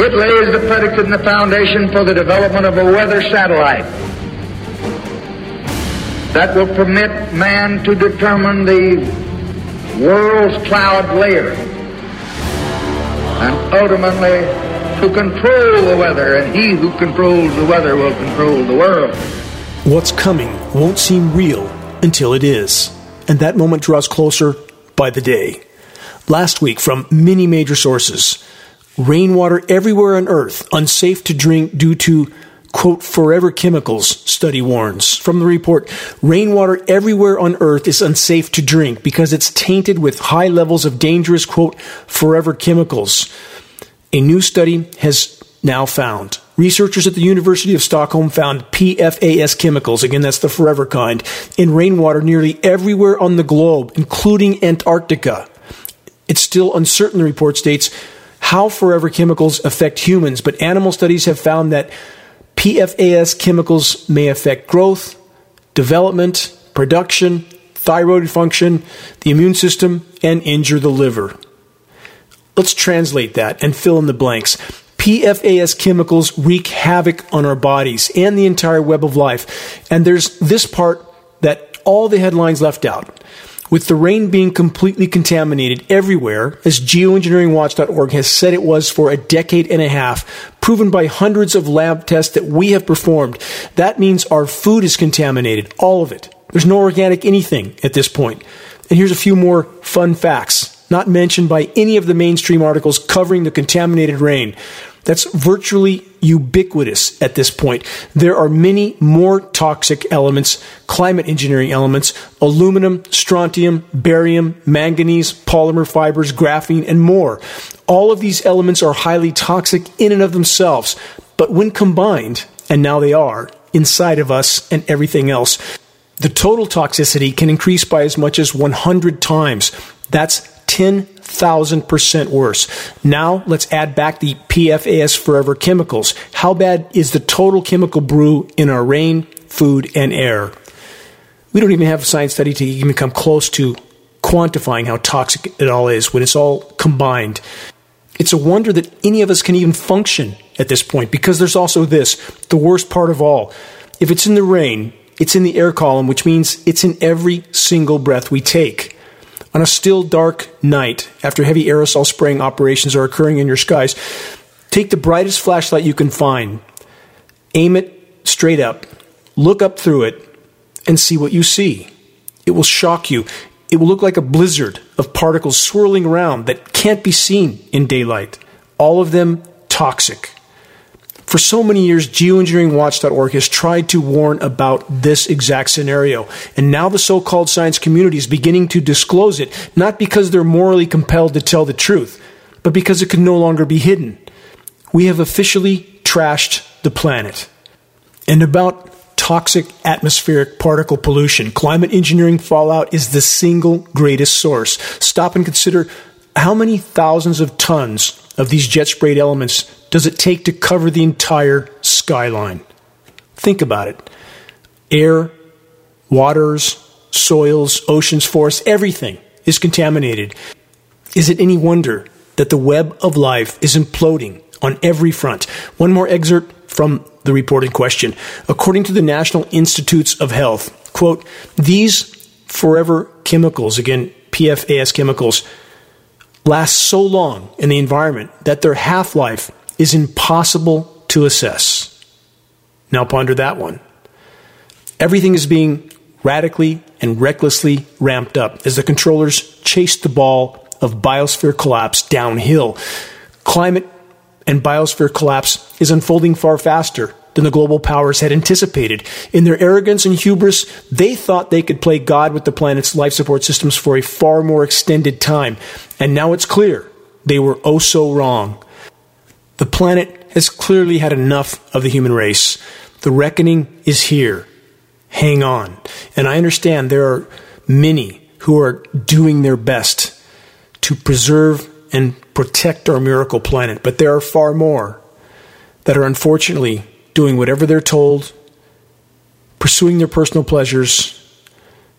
It lays the predicate and the foundation for the development of a weather satellite that will permit man to determine the world's cloud layer and ultimately to control the weather, and he who controls the weather will control the world. What's coming won't seem real until it is, and that moment draws closer by the day. Last week, from many major sources, rainwater everywhere on Earth unsafe to drink due to quote, forever chemicals, study warns. From the report, rainwater everywhere on earth is unsafe to drink because it's tainted with high levels of dangerous, quote, forever chemicals. A new study has now found. Researchers at the University of Stockholm found PFAS chemicals, again, that's the forever kind, in rainwater nearly everywhere on the globe, including Antarctica. It's still uncertain, the report states, how forever chemicals affect humans, but animal studies have found that PFAS chemicals may affect growth, development, production, thyroid function, the immune system, and injure the liver. Let's translate that and fill in the blanks. PFAS chemicals wreak havoc on our bodies and the entire web of life. And there's this part that all the headlines left out. With the rain being completely contaminated everywhere, as geoengineeringwatch.org has said it was for a decade and a half, proven by hundreds of lab tests that we have performed, that means our food is contaminated, all of it. There's no organic anything at this point. And here's a few more fun facts, not mentioned by any of the mainstream articles covering the contaminated rain. That's virtually ubiquitous at this point. There are many more toxic elements, climate engineering elements, aluminum, strontium, barium, manganese, polymer fibers, graphene, and more. All of these elements are highly toxic in and of themselves, but when combined, and now they are, inside of us and everything else, the total toxicity can increase by as much as 100 times. That's 10,000% worse. Now let's add back the PFAS forever chemicals. How bad is the total chemical brew in our rain, food, and air? We don't even have a science study to even come close to quantifying how toxic it all is when it's all combined. It's a wonder that any of us can even function at this point because there's also this the worst part of all. If it's in the rain, it's in the air column, which means it's in every single breath we take. On a still dark night, after heavy aerosol spraying operations are occurring in your skies, take the brightest flashlight you can find, aim it straight up, look up through it, and see what you see. It will shock you. It will look like a blizzard of particles swirling around that can't be seen in daylight. All of them toxic. For so many years, geoengineeringwatch.org has tried to warn about this exact scenario. And now the so called science community is beginning to disclose it, not because they're morally compelled to tell the truth, but because it can no longer be hidden. We have officially trashed the planet. And about toxic atmospheric particle pollution, climate engineering fallout is the single greatest source. Stop and consider how many thousands of tons of these jet sprayed elements does it take to cover the entire skyline? Think about it. Air, waters, soils, oceans, forests, everything is contaminated. Is it any wonder that the web of life is imploding on every front? One more excerpt from the report in question. According to the National Institutes of Health, quote, these forever chemicals, again, PFAS chemicals, last so long in the environment that their half life is impossible to assess. Now ponder that one. Everything is being radically and recklessly ramped up as the controllers chase the ball of biosphere collapse downhill. Climate and biosphere collapse is unfolding far faster than the global powers had anticipated. In their arrogance and hubris, they thought they could play God with the planet's life support systems for a far more extended time. And now it's clear they were oh so wrong. The planet has clearly had enough of the human race. The reckoning is here. Hang on. And I understand there are many who are doing their best to preserve and protect our miracle planet, but there are far more that are unfortunately doing whatever they're told, pursuing their personal pleasures,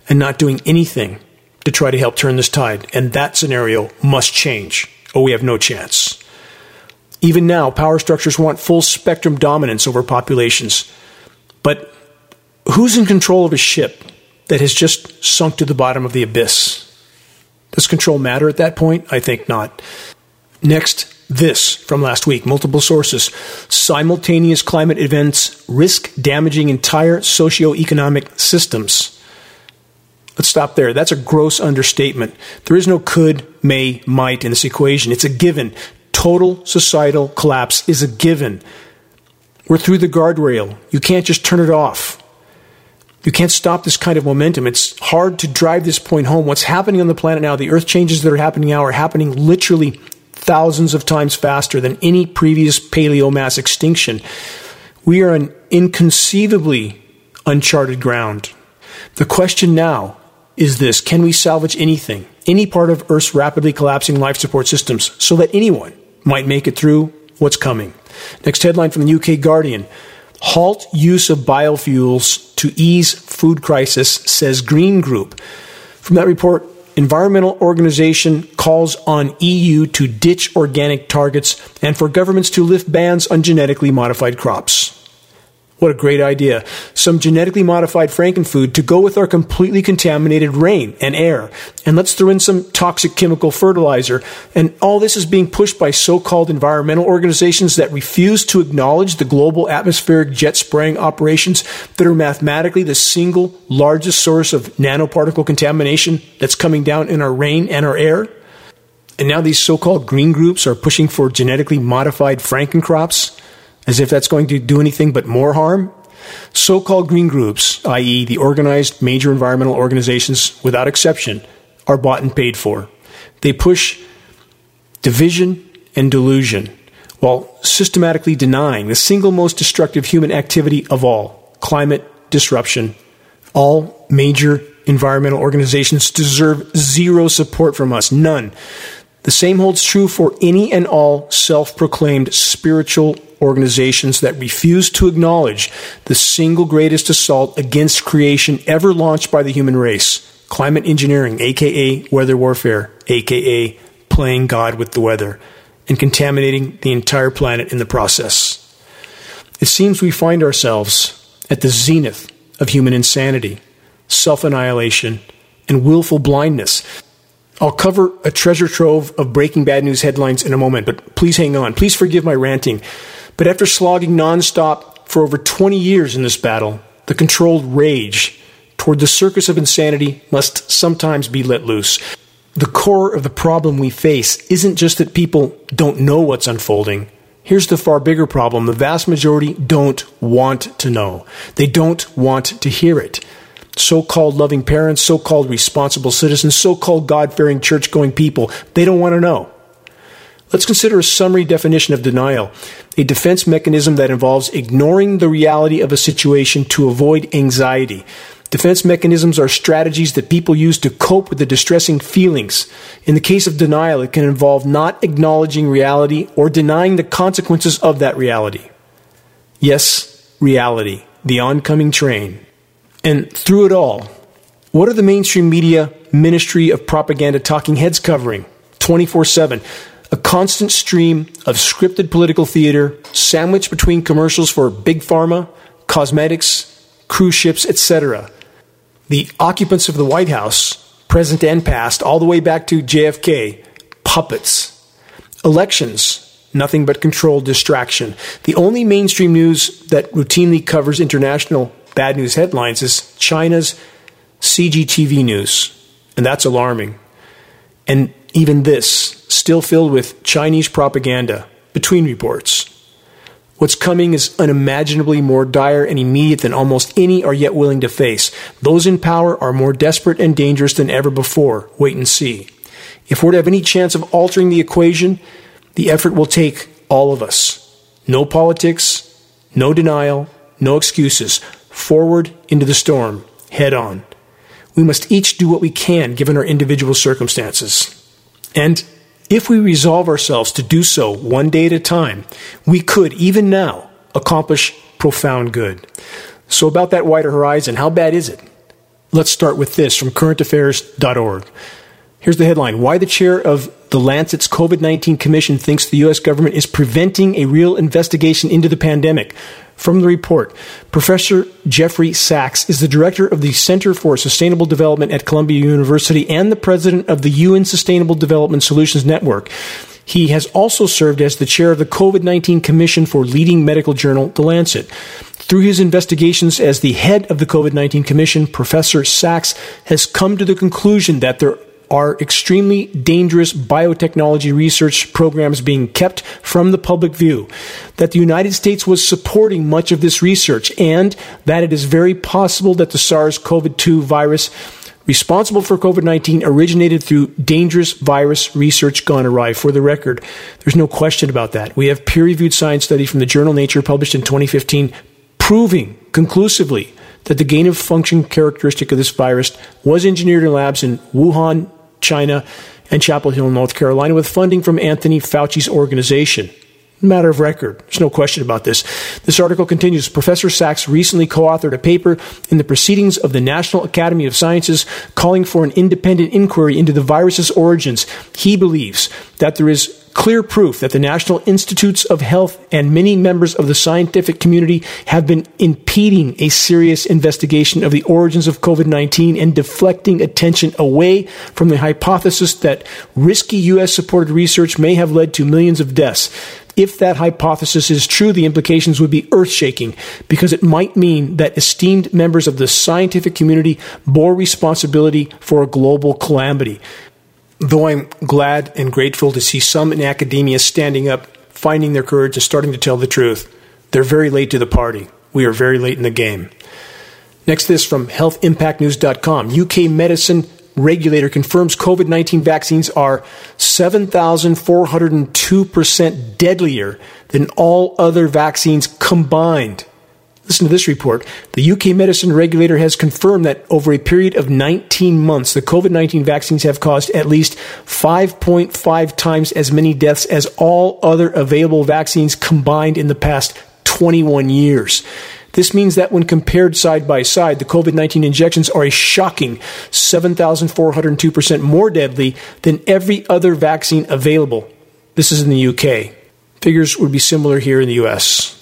and not doing anything to try to help turn this tide. And that scenario must change, or we have no chance. Even now, power structures want full spectrum dominance over populations. But who's in control of a ship that has just sunk to the bottom of the abyss? Does control matter at that point? I think not. Next, this from last week, multiple sources. Simultaneous climate events risk damaging entire socio-economic systems. Let's stop there. That's a gross understatement. There is no could, may, might in this equation. It's a given. Total societal collapse is a given. We're through the guardrail. You can't just turn it off. You can't stop this kind of momentum. It's hard to drive this point home. What's happening on the planet now, the earth changes that are happening now, are happening literally thousands of times faster than any previous paleo mass extinction. We are on inconceivably uncharted ground. The question now is this can we salvage anything, any part of Earth's rapidly collapsing life support systems, so that anyone might make it through what's coming? Next headline from the UK Guardian Halt use of biofuels to ease food crisis, says Green Group. From that report, environmental organization calls on EU to ditch organic targets and for governments to lift bans on genetically modified crops. What a great idea. Some genetically modified frankenfood to go with our completely contaminated rain and air. And let's throw in some toxic chemical fertilizer. And all this is being pushed by so called environmental organizations that refuse to acknowledge the global atmospheric jet spraying operations that are mathematically the single largest source of nanoparticle contamination that's coming down in our rain and our air. And now these so called green groups are pushing for genetically modified frankencrops as if that's going to do anything but more harm. So called green groups, i.e., the organized major environmental organizations without exception, are bought and paid for. They push division and delusion while systematically denying the single most destructive human activity of all climate disruption. All major environmental organizations deserve zero support from us, none. The same holds true for any and all self proclaimed spiritual organizations that refuse to acknowledge the single greatest assault against creation ever launched by the human race climate engineering, aka weather warfare, aka playing God with the weather, and contaminating the entire planet in the process. It seems we find ourselves at the zenith of human insanity, self annihilation, and willful blindness. I'll cover a treasure trove of breaking bad news headlines in a moment, but please hang on. Please forgive my ranting. But after slogging nonstop for over 20 years in this battle, the controlled rage toward the circus of insanity must sometimes be let loose. The core of the problem we face isn't just that people don't know what's unfolding. Here's the far bigger problem the vast majority don't want to know, they don't want to hear it. So called loving parents, so called responsible citizens, so called God fearing church going people, they don't want to know. Let's consider a summary definition of denial a defense mechanism that involves ignoring the reality of a situation to avoid anxiety. Defense mechanisms are strategies that people use to cope with the distressing feelings. In the case of denial, it can involve not acknowledging reality or denying the consequences of that reality. Yes, reality, the oncoming train. And through it all, what are the mainstream media ministry of propaganda talking heads covering 24 7? A constant stream of scripted political theater sandwiched between commercials for big pharma, cosmetics, cruise ships, etc. The occupants of the White House, present and past, all the way back to JFK, puppets. Elections, nothing but controlled distraction. The only mainstream news that routinely covers international bad news headlines is China's CGTV news, and that's alarming. And even this, still filled with Chinese propaganda between reports. What's coming is unimaginably more dire and immediate than almost any are yet willing to face. Those in power are more desperate and dangerous than ever before. Wait and see. If we're to have any chance of altering the equation, the effort will take all of us. No politics, no denial, no excuses. Forward into the storm, head on. We must each do what we can given our individual circumstances. And if we resolve ourselves to do so one day at a time, we could, even now, accomplish profound good. So, about that wider horizon, how bad is it? Let's start with this from currentaffairs.org. Here's the headline Why the chair of the Lancet's COVID 19 Commission thinks the U.S. government is preventing a real investigation into the pandemic. From the report, Professor Jeffrey Sachs is the director of the Center for Sustainable Development at Columbia University and the president of the UN Sustainable Development Solutions Network. He has also served as the chair of the COVID 19 Commission for leading medical journal, The Lancet. Through his investigations as the head of the COVID 19 Commission, Professor Sachs has come to the conclusion that there are extremely dangerous biotechnology research programs being kept from the public view, that the United States was supporting much of this research, and that it is very possible that the SARS CoV 2 virus responsible for COVID 19 originated through dangerous virus research gone awry. For the record, there's no question about that. We have peer reviewed science study from the journal Nature published in 2015 proving conclusively that the gain of function characteristic of this virus was engineered in labs in Wuhan, China, and Chapel Hill, North Carolina, with funding from Anthony Fauci's organization. Matter of record. There's no question about this. This article continues. Professor Sachs recently co authored a paper in the Proceedings of the National Academy of Sciences calling for an independent inquiry into the virus's origins. He believes that there is clear proof that the National Institutes of Health and many members of the scientific community have been impeding a serious investigation of the origins of COVID 19 and deflecting attention away from the hypothesis that risky U.S. supported research may have led to millions of deaths. If that hypothesis is true, the implications would be earth shaking because it might mean that esteemed members of the scientific community bore responsibility for a global calamity. Though I'm glad and grateful to see some in academia standing up, finding their courage, and starting to tell the truth, they're very late to the party. We are very late in the game. Next, this from healthimpactnews.com. UK medicine regulator confirms COVID 19 vaccines are 7,402% deadlier than all other vaccines combined. Listen to this report. The UK medicine regulator has confirmed that over a period of 19 months, the COVID 19 vaccines have caused at least 5.5 times as many deaths as all other available vaccines combined in the past 21 years. This means that when compared side by side, the COVID 19 injections are a shocking 7,402% more deadly than every other vaccine available. This is in the UK. Figures would be similar here in the US.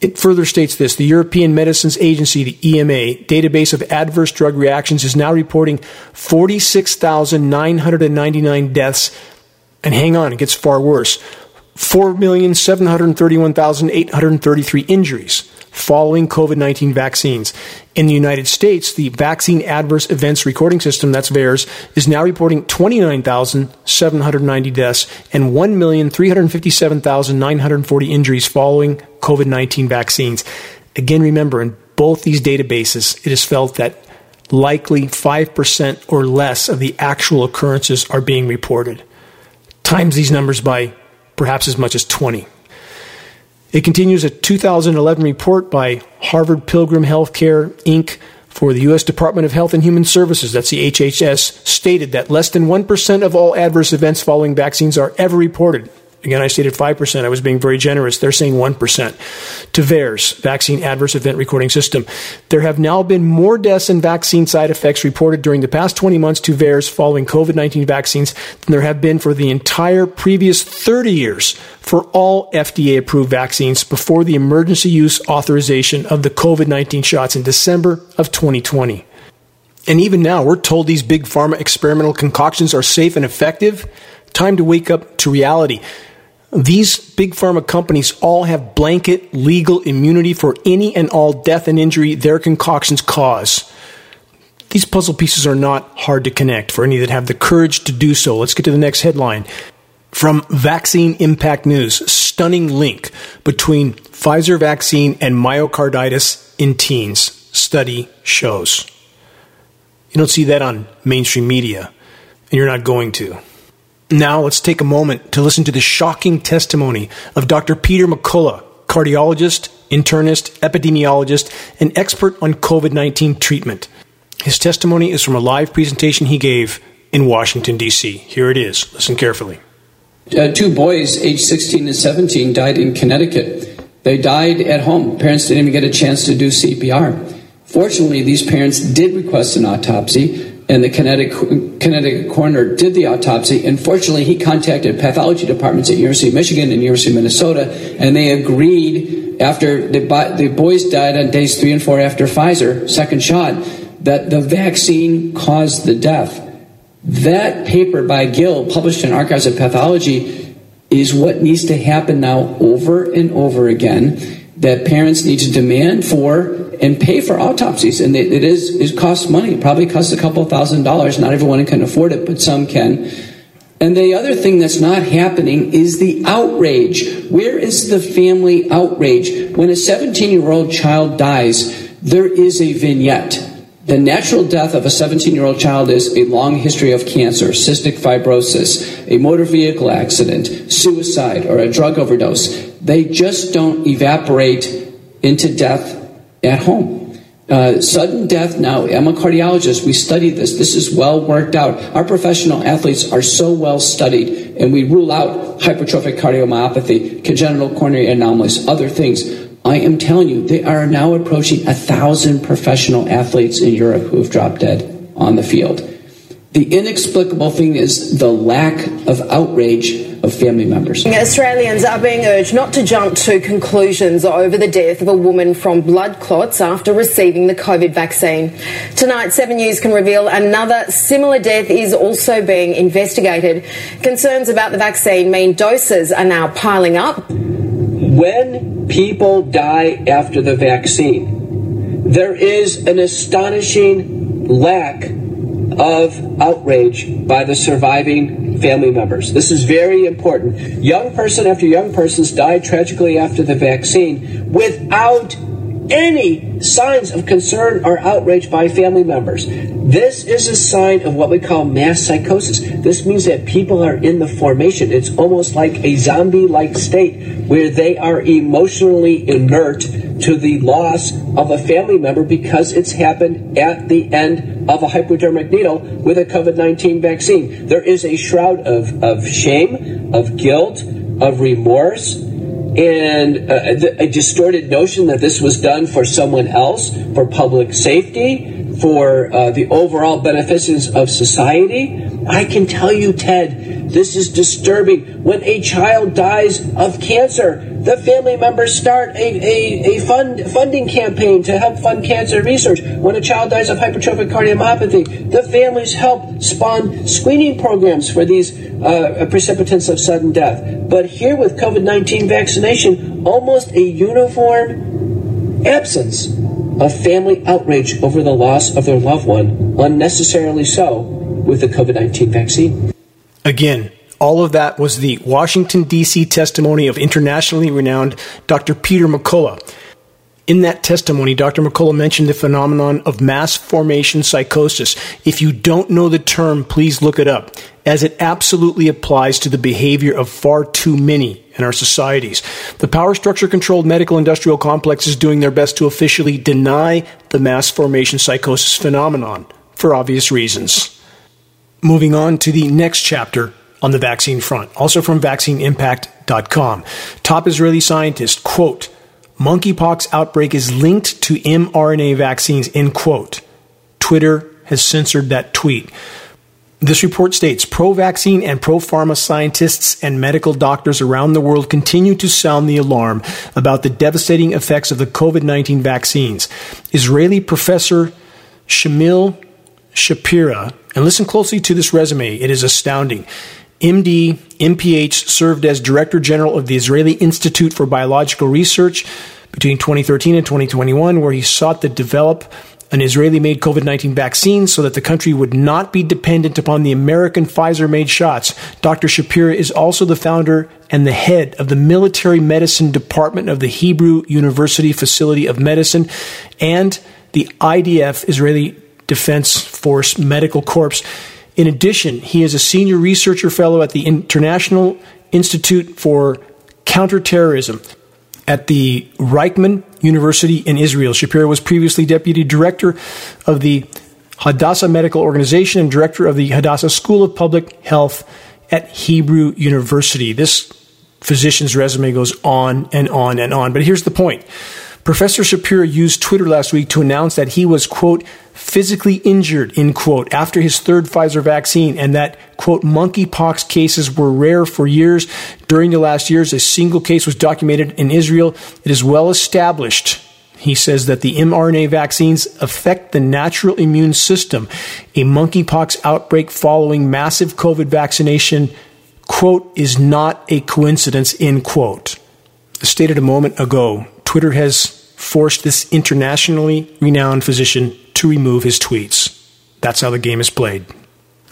It further states this the European Medicines Agency, the EMA, database of adverse drug reactions is now reporting 46,999 deaths. And hang on, it gets far worse 4,731,833 injuries following COVID 19 vaccines. In the United States, the Vaccine Adverse Events Recording System, that's VAERS, is now reporting 29,790 deaths and 1,357,940 injuries following COVID 19 vaccines. Again, remember, in both these databases, it is felt that likely 5% or less of the actual occurrences are being reported. Times these numbers by perhaps as much as 20. It continues a 2011 report by Harvard Pilgrim Healthcare, Inc. for the U.S. Department of Health and Human Services, that's the HHS, stated that less than 1% of all adverse events following vaccines are ever reported. Again, I stated 5%. I was being very generous. They're saying 1%. To VAERS, Vaccine Adverse Event Recording System. There have now been more deaths and vaccine side effects reported during the past 20 months to VAERS following COVID 19 vaccines than there have been for the entire previous 30 years for all FDA approved vaccines before the emergency use authorization of the COVID 19 shots in December of 2020. And even now, we're told these big pharma experimental concoctions are safe and effective. Time to wake up to reality. These big pharma companies all have blanket legal immunity for any and all death and injury their concoctions cause. These puzzle pieces are not hard to connect for any that have the courage to do so. Let's get to the next headline. From Vaccine Impact News stunning link between Pfizer vaccine and myocarditis in teens. Study shows. You don't see that on mainstream media, and you're not going to. Now, let's take a moment to listen to the shocking testimony of Dr. Peter McCullough, cardiologist, internist, epidemiologist, and expert on COVID 19 treatment. His testimony is from a live presentation he gave in Washington, D.C. Here it is. Listen carefully. Uh, two boys, aged 16 and 17, died in Connecticut. They died at home. Parents didn't even get a chance to do CPR. Fortunately, these parents did request an autopsy and the Connecticut, Connecticut coroner did the autopsy. Unfortunately, he contacted pathology departments at University of Michigan and University of Minnesota, and they agreed after the, the boys died on days three and four after Pfizer, second shot, that the vaccine caused the death. That paper by Gill, published in Archives of Pathology, is what needs to happen now over and over again. That parents need to demand for and pay for autopsies. And it, it is it costs money. It probably costs a couple thousand dollars. Not everyone can afford it, but some can. And the other thing that's not happening is the outrage. Where is the family outrage? When a 17 year old child dies, there is a vignette. The natural death of a 17 year old child is a long history of cancer, cystic fibrosis, a motor vehicle accident, suicide, or a drug overdose. They just don't evaporate into death at home. Uh, sudden death now, I'm a cardiologist. We study this. This is well worked out. Our professional athletes are so well studied, and we rule out hypertrophic cardiomyopathy, congenital coronary anomalies, other things. I am telling you, they are now approaching a thousand professional athletes in Europe who have dropped dead on the field. The inexplicable thing is the lack of outrage of family members. Australians are being urged not to jump to conclusions over the death of a woman from blood clots after receiving the COVID vaccine. Tonight, 7 News can reveal another similar death is also being investigated. Concerns about the vaccine mean doses are now piling up. When people die after the vaccine, there is an astonishing lack of outrage by the surviving family members. This is very important. Young person after young persons died tragically after the vaccine without any signs of concern or outrage by family members. This is a sign of what we call mass psychosis. This means that people are in the formation. It's almost like a zombie like state where they are emotionally inert to the loss of a family member because it's happened at the end of a hypodermic needle with a COVID 19 vaccine. There is a shroud of, of shame, of guilt, of remorse, and uh, a distorted notion that this was done for someone else, for public safety, for uh, the overall beneficence of society. I can tell you, Ted, this is disturbing. When a child dies of cancer, the family members start a, a, a fund, funding campaign to help fund cancer research. When a child dies of hypertrophic cardiomyopathy, the families help spawn screening programs for these uh, precipitants of sudden death. But here with COVID 19 vaccination, almost a uniform absence of family outrage over the loss of their loved one, unnecessarily so, with the COVID 19 vaccine. Again, all of that was the Washington, D.C. testimony of internationally renowned Dr. Peter McCullough. In that testimony, Dr. McCullough mentioned the phenomenon of mass formation psychosis. If you don't know the term, please look it up, as it absolutely applies to the behavior of far too many in our societies. The power structure controlled medical industrial complex is doing their best to officially deny the mass formation psychosis phenomenon for obvious reasons. Moving on to the next chapter on the vaccine front, also from vaccineimpact.com. Top Israeli scientist, quote, monkeypox outbreak is linked to mRNA vaccines, end quote. Twitter has censored that tweet. This report states pro vaccine and pro pharma scientists and medical doctors around the world continue to sound the alarm about the devastating effects of the COVID 19 vaccines. Israeli professor Shmuel Shapira, and listen closely to this resume, it is astounding. MD, MPH served as Director General of the Israeli Institute for Biological Research between 2013 and 2021, where he sought to develop an Israeli made COVID 19 vaccine so that the country would not be dependent upon the American Pfizer made shots. Dr. Shapira is also the founder and the head of the Military Medicine Department of the Hebrew University Facility of Medicine and the IDF, Israeli Defense Force Medical Corps. In addition, he is a senior researcher fellow at the International Institute for Counterterrorism at the Reichman University in Israel. Shapiro was previously deputy director of the Hadassah Medical Organization and director of the Hadassah School of Public Health at Hebrew University. This physician's resume goes on and on and on. But here's the point Professor Shapiro used Twitter last week to announce that he was, quote, physically injured, end quote, after his third Pfizer vaccine and that, quote, monkeypox cases were rare for years. During the last years, a single case was documented in Israel. It is well established he says that the mRNA vaccines affect the natural immune system. A monkeypox outbreak following massive COVID vaccination, quote, is not a coincidence, end quote. Stated a moment ago, Twitter has forced this internationally renowned physician to remove his tweets. That's how the game is played.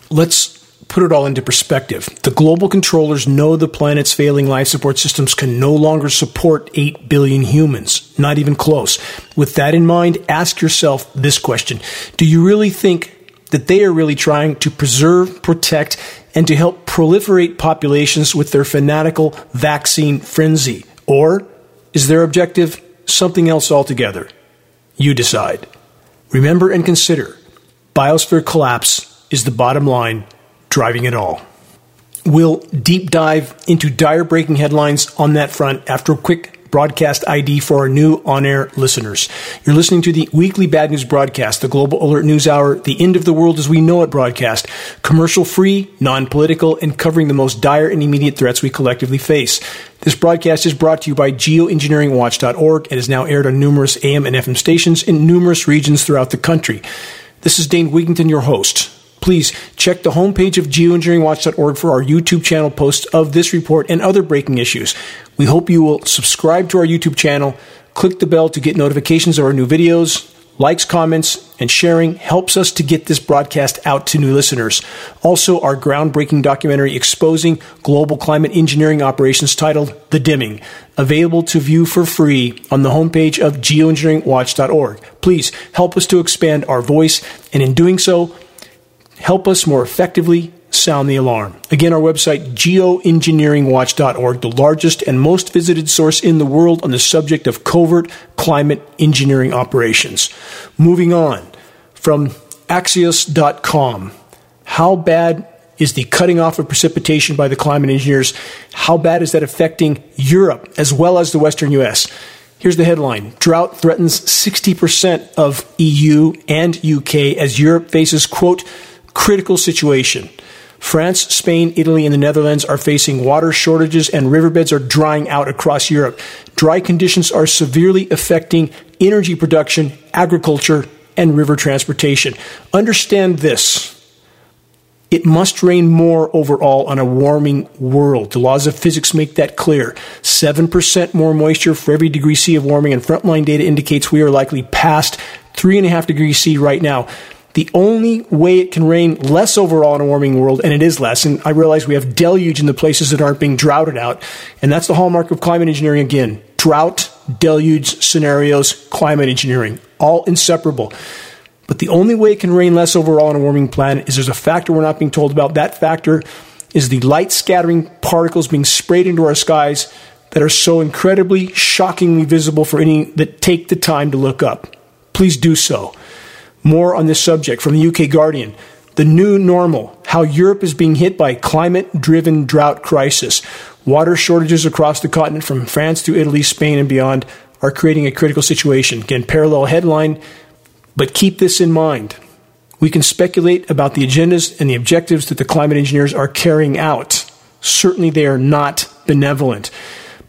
Let's put it all into perspective. The global controllers know the planet's failing life support systems can no longer support 8 billion humans. Not even close. With that in mind, ask yourself this question Do you really think that they are really trying to preserve, protect, and to help proliferate populations with their fanatical vaccine frenzy? Or is their objective something else altogether? You decide. Remember and consider biosphere collapse is the bottom line driving it all. We'll deep dive into dire breaking headlines on that front after a quick broadcast ID for our new on air listeners. You're listening to the weekly bad news broadcast, the Global Alert News Hour, the end of the world as we know it broadcast, commercial free, non political, and covering the most dire and immediate threats we collectively face. This broadcast is brought to you by geoengineeringwatch.org and is now aired on numerous AM and FM stations in numerous regions throughout the country. This is Dane Wigington, your host. Please check the homepage of geoengineeringwatch.org for our YouTube channel posts of this report and other breaking issues. We hope you will subscribe to our YouTube channel, click the bell to get notifications of our new videos. Likes, comments, and sharing helps us to get this broadcast out to new listeners. Also, our groundbreaking documentary exposing global climate engineering operations titled The Dimming, available to view for free on the homepage of geoengineeringwatch.org. Please help us to expand our voice, and in doing so, help us more effectively sound the alarm. Again, our website, geoengineeringwatch.org, the largest and most visited source in the world on the subject of covert climate engineering operations. Moving on from Axios.com. How bad is the cutting off of precipitation by the climate engineers? How bad is that affecting Europe as well as the Western U.S.? Here's the headline Drought threatens 60% of EU and UK as Europe faces, quote, critical situation. France, Spain, Italy, and the Netherlands are facing water shortages and riverbeds are drying out across Europe. Dry conditions are severely affecting energy production, agriculture, and river transportation. Understand this. It must rain more overall on a warming world. The laws of physics make that clear. 7% more moisture for every degree C of warming, and frontline data indicates we are likely past 3.5 degrees C right now the only way it can rain less overall in a warming world, and it is less, and I realize we have deluge in the places that aren't being droughted out, and that's the hallmark of climate engineering again. Drought, deluge scenarios, climate engineering, all inseparable. But the only way it can rain less overall on a warming planet is there's a factor we're not being told about. That factor is the light scattering particles being sprayed into our skies that are so incredibly shockingly visible for any that take the time to look up. Please do so. More on this subject from the UK Guardian. The new normal, how Europe is being hit by climate driven drought crisis. Water shortages across the continent from France to Italy, Spain, and beyond are creating a critical situation. Again, parallel headline, but keep this in mind. We can speculate about the agendas and the objectives that the climate engineers are carrying out. Certainly, they are not benevolent.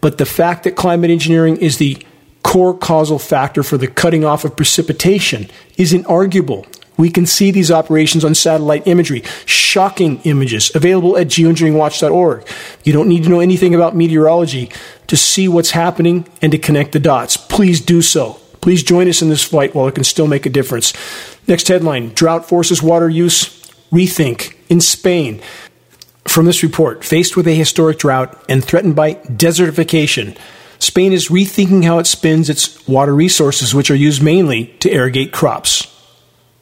But the fact that climate engineering is the core causal factor for the cutting off of precipitation is inarguable. We can see these operations on satellite imagery, shocking images available at geoengineeringwatch.org. You don't need to know anything about meteorology to see what's happening and to connect the dots. Please do so. Please join us in this fight while it can still make a difference. Next headline Drought forces water use rethink in Spain. From this report, faced with a historic drought and threatened by desertification, Spain is rethinking how it spends its water resources, which are used mainly to irrigate crops.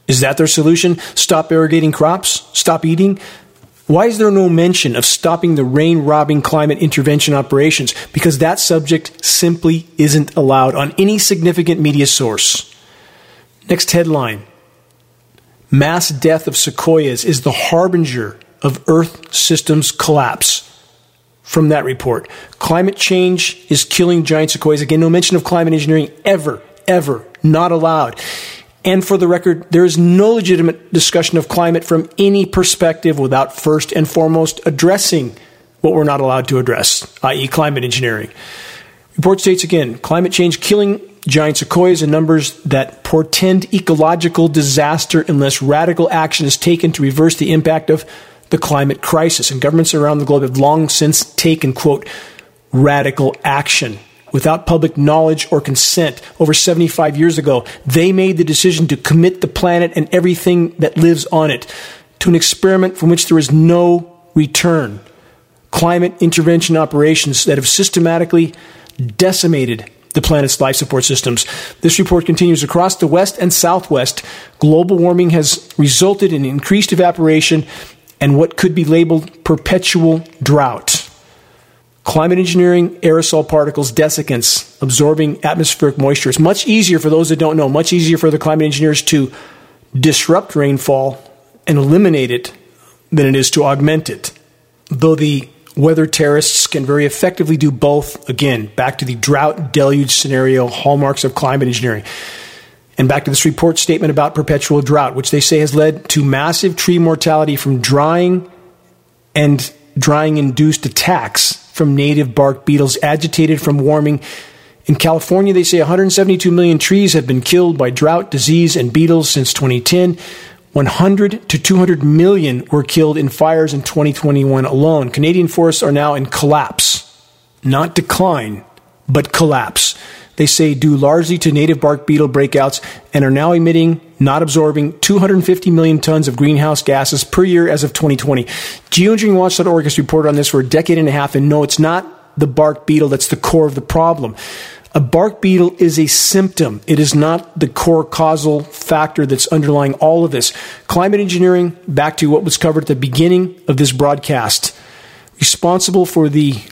Is that their solution? Stop irrigating crops? Stop eating? Why is there no mention of stopping the rain robbing climate intervention operations? Because that subject simply isn't allowed on any significant media source. Next headline Mass death of sequoias is the harbinger of Earth system's collapse. From that report. Climate change is killing giant sequoias. Again, no mention of climate engineering ever, ever, not allowed. And for the record, there is no legitimate discussion of climate from any perspective without first and foremost addressing what we're not allowed to address, i.e., climate engineering. Report states again climate change killing giant sequoias in numbers that portend ecological disaster unless radical action is taken to reverse the impact of the climate crisis. And governments around the globe have long since taken, quote, radical action. Without public knowledge or consent, over 75 years ago, they made the decision to commit the planet and everything that lives on it to an experiment from which there is no return. Climate intervention operations that have systematically decimated the planet's life support systems. This report continues across the west and southwest. Global warming has resulted in increased evaporation and what could be labeled perpetual drought. Climate engineering aerosol particles, desiccants, absorbing atmospheric moisture. It's much easier for those that don't know, much easier for the climate engineers to disrupt rainfall and eliminate it than it is to augment it. Though the weather terrorists can very effectively do both. Again, back to the drought deluge scenario, hallmarks of climate engineering. And back to this report statement about perpetual drought, which they say has led to massive tree mortality from drying and drying induced attacks from native bark beetles agitated from warming. In California, they say 172 million trees have been killed by drought, disease, and beetles since 2010. 100 to 200 million were killed in fires in 2021 alone. Canadian forests are now in collapse, not decline, but collapse. They say due largely to native bark beetle breakouts and are now emitting, not absorbing, 250 million tons of greenhouse gases per year as of 2020. Geoengineeringwatch.org has reported on this for a decade and a half, and no, it's not the bark beetle that's the core of the problem. A bark beetle is a symptom. It is not the core causal factor that's underlying all of this. Climate engineering, back to what was covered at the beginning of this broadcast, responsible for the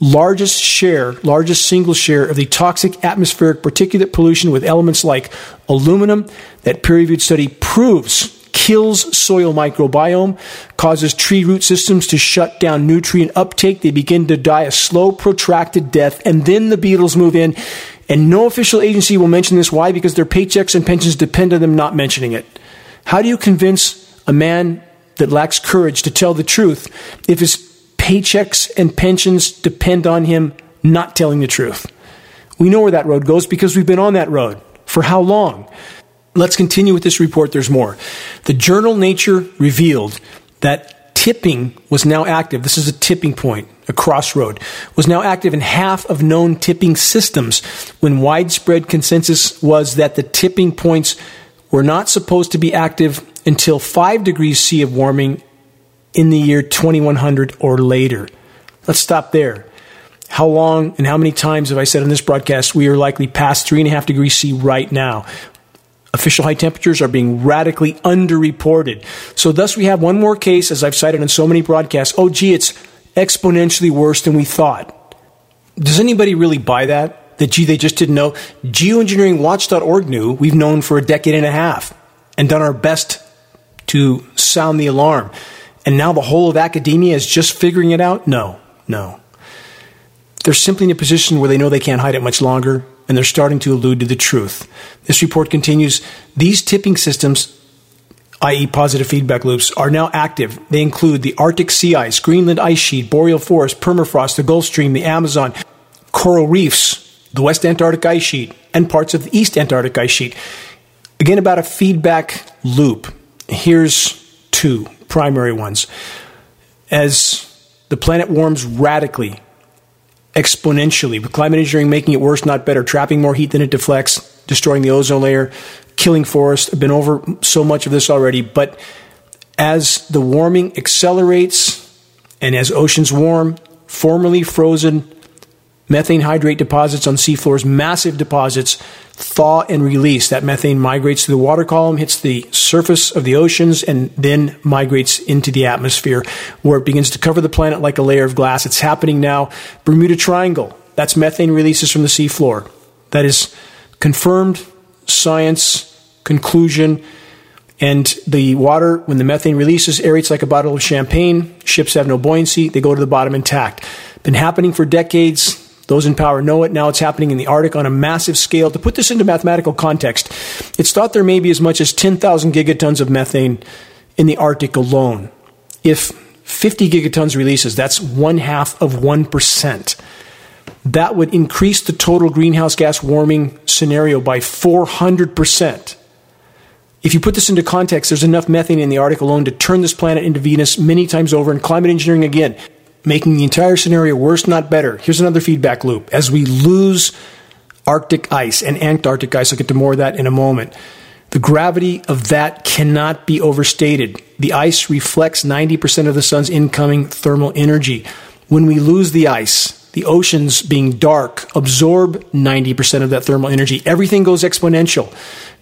largest share, largest single share of the toxic atmospheric particulate pollution with elements like aluminum. That peer reviewed study proves kills soil microbiome, causes tree root systems to shut down nutrient uptake. They begin to die a slow, protracted death, and then the beetles move in. And no official agency will mention this. Why? Because their paychecks and pensions depend on them not mentioning it. How do you convince a man that lacks courage to tell the truth if his paychecks and pensions depend on him not telling the truth? We know where that road goes because we've been on that road. For how long? Let's continue with this report. There's more. The journal Nature revealed that tipping was now active. This is a tipping point, a crossroad, was now active in half of known tipping systems when widespread consensus was that the tipping points were not supposed to be active until 5 degrees C of warming in the year 2100 or later. Let's stop there. How long and how many times have I said on this broadcast we are likely past 3.5 degrees C right now? Official high temperatures are being radically underreported. So, thus, we have one more case, as I've cited in so many broadcasts. Oh, gee, it's exponentially worse than we thought. Does anybody really buy that? That, gee, they just didn't know? Geoengineeringwatch.org knew. We've known for a decade and a half and done our best to sound the alarm. And now the whole of academia is just figuring it out? No, no. They're simply in a position where they know they can't hide it much longer and they're starting to allude to the truth. This report continues these tipping systems, i.e., positive feedback loops, are now active. They include the Arctic sea ice, Greenland ice sheet, boreal forest, permafrost, the Gulf Stream, the Amazon, coral reefs, the West Antarctic ice sheet, and parts of the East Antarctic ice sheet. Again, about a feedback loop. Here's two primary ones. As the planet warms radically, exponentially, with climate engineering making it worse, not better, trapping more heat than it deflects, destroying the ozone layer, killing forests. I've been over so much of this already, but as the warming accelerates and as oceans warm, formerly frozen methane hydrate deposits on seafloors, massive deposits, thaw and release. That methane migrates to the water column, hits the surface of the oceans, and then migrates into the atmosphere where it begins to cover the planet like a layer of glass. It's happening now. Bermuda Triangle. That's methane releases from the seafloor. That is confirmed science conclusion. And the water, when the methane releases, aerates like a bottle of champagne. Ships have no buoyancy. They go to the bottom intact. Been happening for decades. Those in power know it. Now it's happening in the Arctic on a massive scale. To put this into mathematical context, it's thought there may be as much as 10,000 gigatons of methane in the Arctic alone. If 50 gigatons releases, that's one half of 1%. That would increase the total greenhouse gas warming scenario by 400%. If you put this into context, there's enough methane in the Arctic alone to turn this planet into Venus many times over, and climate engineering again making the entire scenario worse, not better. Here's another feedback loop. As we lose Arctic ice and Antarctic ice, I'll get to more of that in a moment. The gravity of that cannot be overstated. The ice reflects 90% of the sun's incoming thermal energy. When we lose the ice, the oceans being dark absorb 90% of that thermal energy. Everything goes exponential.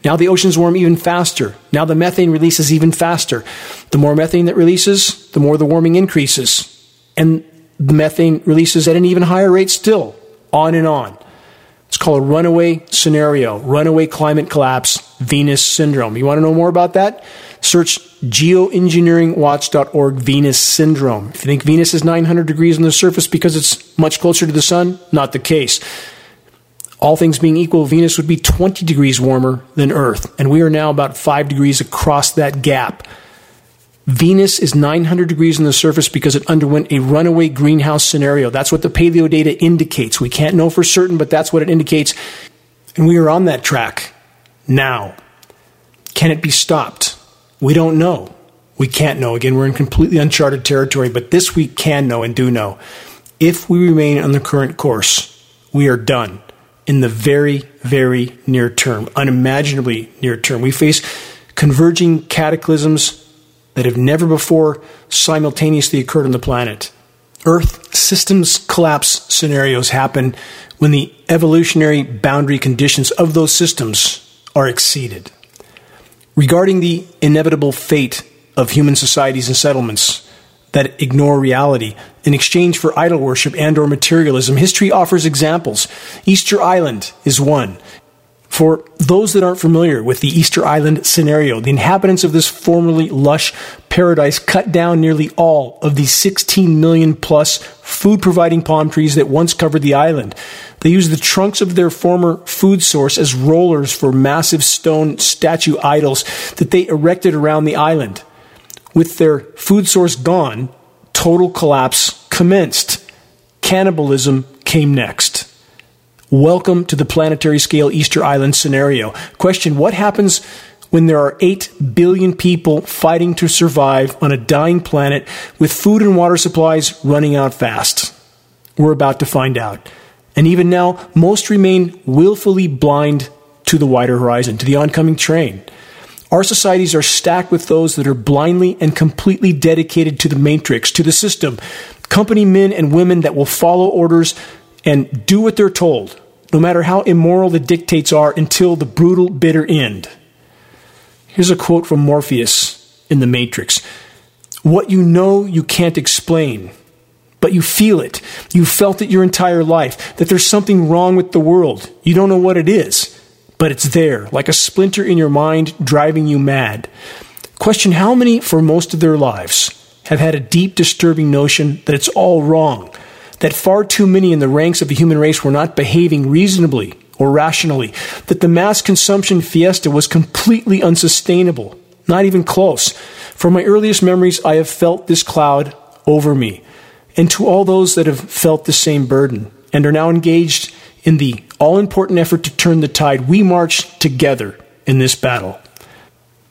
Now the oceans warm even faster. Now the methane releases even faster. The more methane that releases, the more the warming increases and methane releases at an even higher rate still, on and on. It's called a runaway scenario, runaway climate collapse, Venus syndrome. You want to know more about that? Search geoengineeringwatch.org Venus syndrome. If you think Venus is 900 degrees on the surface because it's much closer to the sun, not the case. All things being equal, Venus would be 20 degrees warmer than Earth, and we are now about 5 degrees across that gap. Venus is 900 degrees on the surface because it underwent a runaway greenhouse scenario. That's what the paleo data indicates. We can't know for certain, but that's what it indicates. And we are on that track now. Can it be stopped? We don't know. We can't know. Again, we're in completely uncharted territory, but this we can know and do know. If we remain on the current course, we are done in the very, very near term, unimaginably near term. We face converging cataclysms that have never before simultaneously occurred on the planet. Earth systems collapse scenarios happen when the evolutionary boundary conditions of those systems are exceeded. Regarding the inevitable fate of human societies and settlements that ignore reality in exchange for idol worship and or materialism, history offers examples. Easter Island is one. For those that aren't familiar with the Easter Island scenario, the inhabitants of this formerly lush paradise cut down nearly all of the 16 million plus food providing palm trees that once covered the island. They used the trunks of their former food source as rollers for massive stone statue idols that they erected around the island. With their food source gone, total collapse commenced. Cannibalism came next. Welcome to the planetary scale Easter Island scenario. Question What happens when there are 8 billion people fighting to survive on a dying planet with food and water supplies running out fast? We're about to find out. And even now, most remain willfully blind to the wider horizon, to the oncoming train. Our societies are stacked with those that are blindly and completely dedicated to the matrix, to the system. Company men and women that will follow orders and do what they're told no matter how immoral the dictates are, until the brutal, bitter end. Here's a quote from Morpheus in The Matrix What you know, you can't explain, but you feel it. You've felt it your entire life, that there's something wrong with the world. You don't know what it is, but it's there, like a splinter in your mind driving you mad. Question How many, for most of their lives, have had a deep, disturbing notion that it's all wrong? That far too many in the ranks of the human race were not behaving reasonably or rationally, that the mass consumption fiesta was completely unsustainable, not even close. From my earliest memories, I have felt this cloud over me. And to all those that have felt the same burden and are now engaged in the all important effort to turn the tide, we march together in this battle.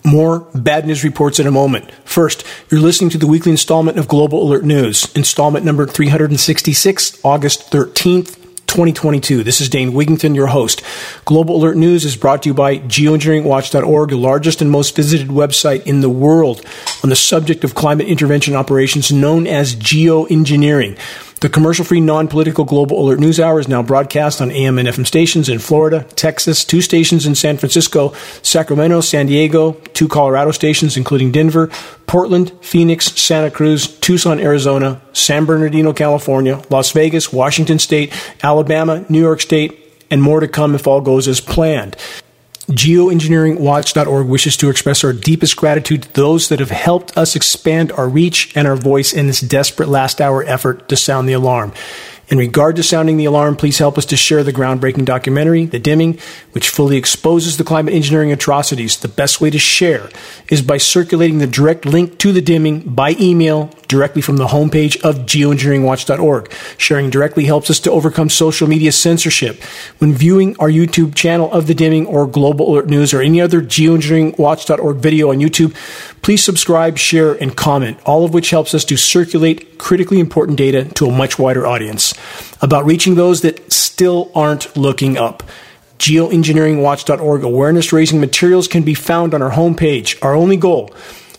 More bad news reports in a moment. First, you're listening to the weekly installment of Global Alert News, installment number 366, August 13th, 2022. This is Dane Wigington, your host. Global Alert News is brought to you by geoengineeringwatch.org, the largest and most visited website in the world on the subject of climate intervention operations known as geoengineering. The commercial free, non political Global Alert News Hour is now broadcast on AM and FM stations in Florida, Texas, two stations in San Francisco, Sacramento, San Diego, two Colorado stations, including Denver, Portland, Phoenix, Santa Cruz, Tucson, Arizona, San Bernardino, California, Las Vegas, Washington State, Alabama, New York State, and more to come if all goes as planned. Geoengineeringwatch.org wishes to express our deepest gratitude to those that have helped us expand our reach and our voice in this desperate last hour effort to sound the alarm. In regard to sounding the alarm, please help us to share the groundbreaking documentary, The Dimming, which fully exposes the climate engineering atrocities. The best way to share is by circulating the direct link to The Dimming by email directly from the homepage of geoengineeringwatch.org. Sharing directly helps us to overcome social media censorship. When viewing our YouTube channel of The Dimming or Global Alert News or any other geoengineeringwatch.org video on YouTube, please subscribe, share, and comment, all of which helps us to circulate critically important data to a much wider audience about reaching those that still aren't looking up. Geoengineeringwatch.org awareness raising materials can be found on our homepage. Our only goal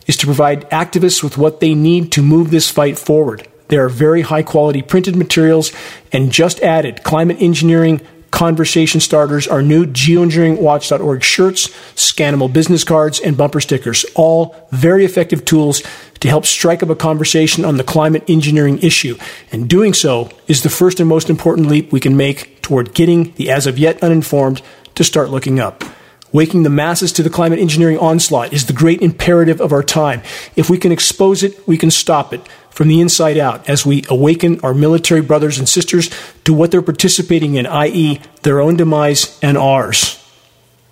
is to provide activists with what they need to move this fight forward. There are very high quality printed materials and just added climate engineering conversation starters are new geoengineeringwatch.org shirts, scannable business cards, and bumper stickers. All very effective tools to help strike up a conversation on the climate engineering issue. And doing so is the first and most important leap we can make toward getting the as of yet uninformed to start looking up. Waking the masses to the climate engineering onslaught is the great imperative of our time. If we can expose it, we can stop it from the inside out as we awaken our military brothers and sisters to what they're participating in, i.e., their own demise and ours.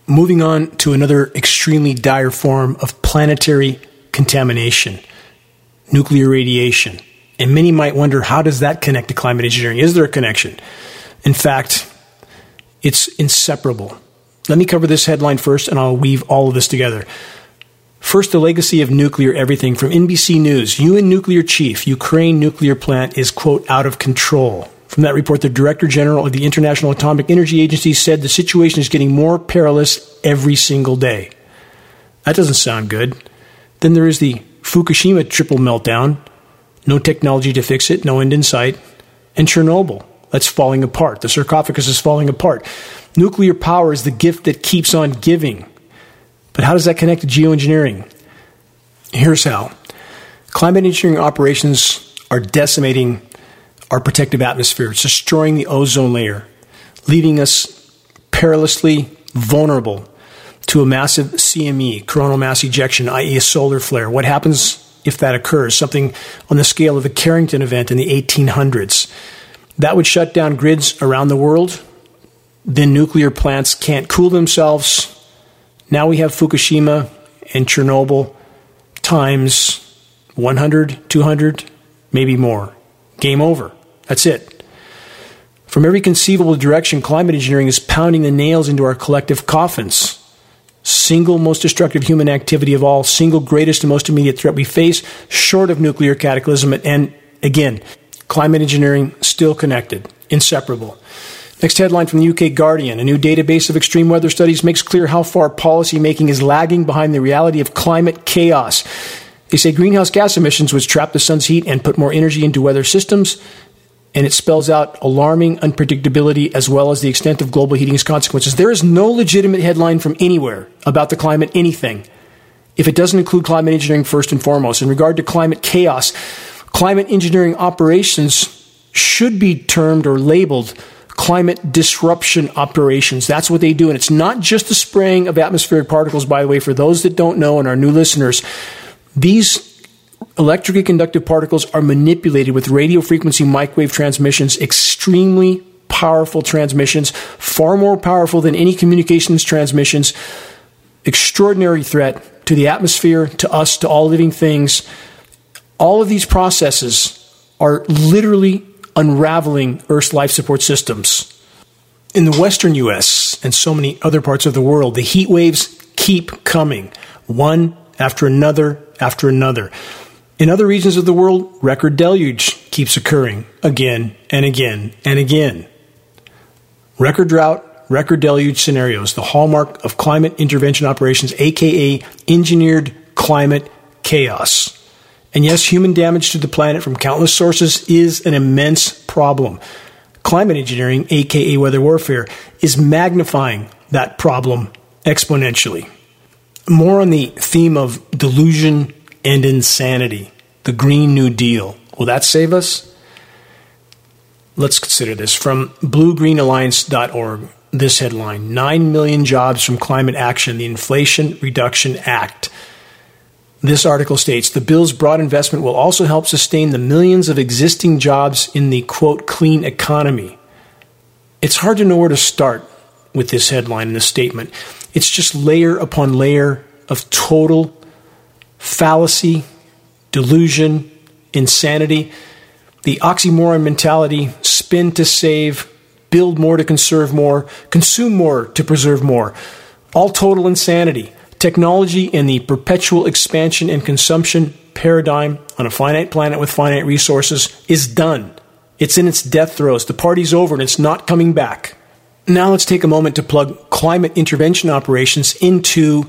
Moving on to another extremely dire form of planetary contamination nuclear radiation. And many might wonder how does that connect to climate engineering? Is there a connection? In fact, it's inseparable. Let me cover this headline first and I'll weave all of this together. First, the legacy of nuclear everything from NBC News. UN nuclear chief, Ukraine nuclear plant is, quote, out of control. From that report, the Director General of the International Atomic Energy Agency said the situation is getting more perilous every single day. That doesn't sound good. Then there is the Fukushima triple meltdown, no technology to fix it, no end in sight, and Chernobyl. That's falling apart. The sarcophagus is falling apart. Nuclear power is the gift that keeps on giving. But how does that connect to geoengineering? Here's how climate engineering operations are decimating our protective atmosphere, it's destroying the ozone layer, leaving us perilously vulnerable to a massive CME, coronal mass ejection, i.e., a solar flare. What happens if that occurs? Something on the scale of the Carrington event in the 1800s. That would shut down grids around the world. Then nuclear plants can't cool themselves now we have Fukushima and Chernobyl times 100, 200, maybe more. Game over. That's it. From every conceivable direction, climate engineering is pounding the nails into our collective coffins. Single most destructive human activity of all, single greatest and most immediate threat we face, short of nuclear cataclysm. And again, climate engineering still connected, inseparable. Next headline from the UK Guardian. A new database of extreme weather studies makes clear how far policymaking is lagging behind the reality of climate chaos. They say greenhouse gas emissions, which trap the sun's heat and put more energy into weather systems, and it spells out alarming unpredictability as well as the extent of global heating's consequences. There is no legitimate headline from anywhere about the climate anything if it doesn't include climate engineering first and foremost. In regard to climate chaos, climate engineering operations should be termed or labeled climate disruption operations. That's what they do. And it's not just the spraying of atmospheric particles, by the way, for those that don't know and our new listeners. These electrically conductive particles are manipulated with radio frequency microwave transmissions, extremely powerful transmissions, far more powerful than any communications transmissions. Extraordinary threat to the atmosphere, to us, to all living things. All of these processes are literally unraveling Earth's life support systems. In the western US and so many other parts of the world, the heat waves keep coming, one after another after another. In other regions of the world, record deluge keeps occurring again and again and again. Record drought, record deluge scenarios, the hallmark of climate intervention operations, aka engineered climate chaos. And yes, human damage to the planet from countless sources is an immense problem. Climate engineering, aka weather warfare, is magnifying that problem exponentially. More on the theme of delusion and insanity. The Green New Deal. Will that save us? Let's consider this. From bluegreenalliance.org, this headline 9 million jobs from climate action, the Inflation Reduction Act. This article states the bill's broad investment will also help sustain the millions of existing jobs in the quote clean economy. It's hard to know where to start with this headline and this statement. It's just layer upon layer of total fallacy, delusion, insanity, the oxymoron mentality, spin to save, build more to conserve more, consume more to preserve more. All total insanity. Technology and the perpetual expansion and consumption paradigm on a finite planet with finite resources is done. It's in its death throes. The party's over and it's not coming back. Now let's take a moment to plug climate intervention operations into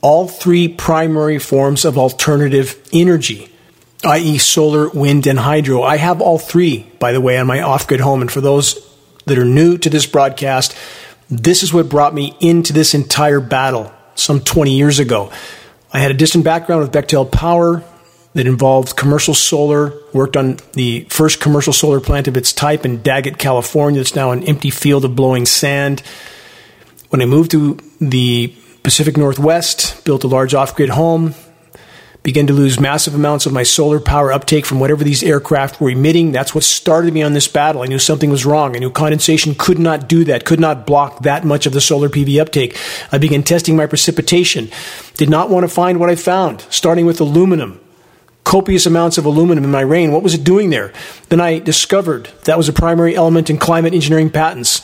all three primary forms of alternative energy, i.e., solar, wind, and hydro. I have all three, by the way, on my off grid home. And for those that are new to this broadcast, this is what brought me into this entire battle some 20 years ago. I had a distant background with Bechtel Power that involved commercial solar, worked on the first commercial solar plant of its type in Daggett, California. It's now an empty field of blowing sand. When I moved to the Pacific Northwest, built a large off grid home, began to lose massive amounts of my solar power uptake from whatever these aircraft were emitting. That's what started me on this battle. I knew something was wrong. I knew condensation could not do that, could not block that much of the solar PV uptake. I began testing my precipitation. Did not want to find what I found, starting with aluminum. Copious amounts of aluminum in my rain. What was it doing there? Then I discovered that was a primary element in climate engineering patents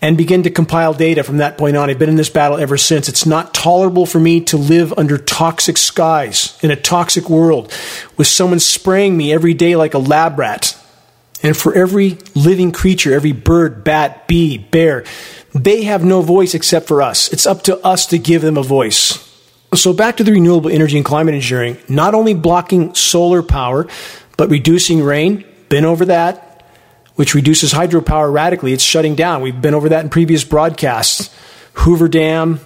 and begin to compile data from that point on. I've been in this battle ever since. It's not tolerable for me to live under toxic skies in a toxic world with someone spraying me every day like a lab rat. And for every living creature, every bird, bat, bee, bear, they have no voice except for us. It's up to us to give them a voice. So back to the renewable energy and climate engineering, not only blocking solar power, but reducing rain, been over that, which reduces hydropower radically. It's shutting down. We've been over that in previous broadcasts. Hoover Dam,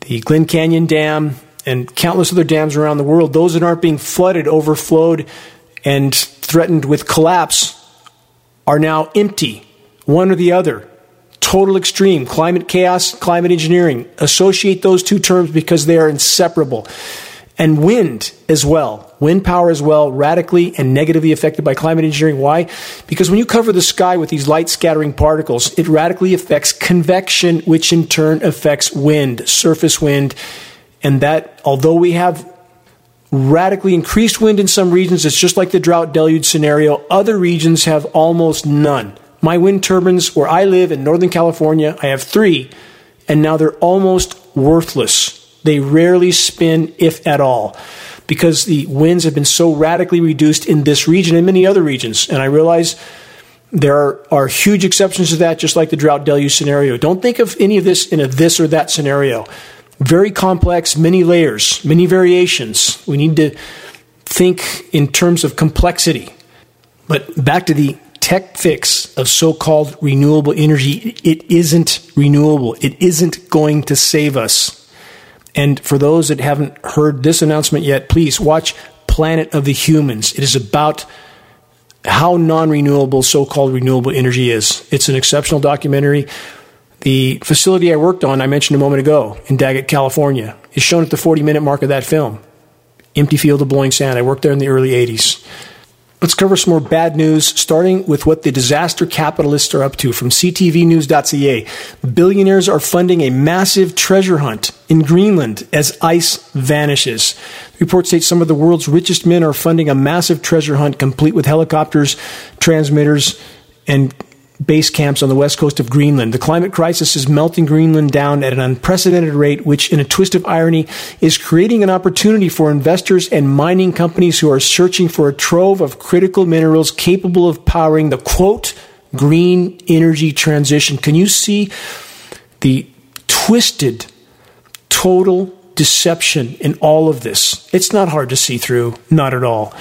the Glen Canyon Dam, and countless other dams around the world, those that aren't being flooded, overflowed, and threatened with collapse are now empty, one or the other. Total extreme, climate chaos, climate engineering. Associate those two terms because they are inseparable and wind as well. Wind power as well, radically and negatively affected by climate engineering. Why? Because when you cover the sky with these light scattering particles, it radically affects convection, which in turn affects wind, surface wind. And that, although we have radically increased wind in some regions, it's just like the drought deluge scenario. Other regions have almost none. My wind turbines, where I live in Northern California, I have three, and now they're almost worthless they rarely spin, if at all, because the winds have been so radically reduced in this region and many other regions. And I realize there are, are huge exceptions to that, just like the drought deluge scenario. Don't think of any of this in a this or that scenario. Very complex, many layers, many variations. We need to think in terms of complexity. But back to the tech fix of so called renewable energy, it isn't renewable. It isn't going to save us. And for those that haven't heard this announcement yet, please watch Planet of the Humans. It is about how non renewable so called renewable energy is. It's an exceptional documentary. The facility I worked on, I mentioned a moment ago, in Daggett, California, is shown at the 40 minute mark of that film. Empty field of blowing sand. I worked there in the early 80s. Let's cover some more bad news, starting with what the disaster capitalists are up to from ctvnews.ca. Billionaires are funding a massive treasure hunt in Greenland as ice vanishes. The report states some of the world's richest men are funding a massive treasure hunt complete with helicopters, transmitters, and base camps on the west coast of Greenland. The climate crisis is melting Greenland down at an unprecedented rate, which, in a twist of irony, is creating an opportunity for investors and mining companies who are searching for a trove of critical minerals capable of powering the quote, green energy transition. Can you see the twisted, total deception in all of this? It's not hard to see through, not at all.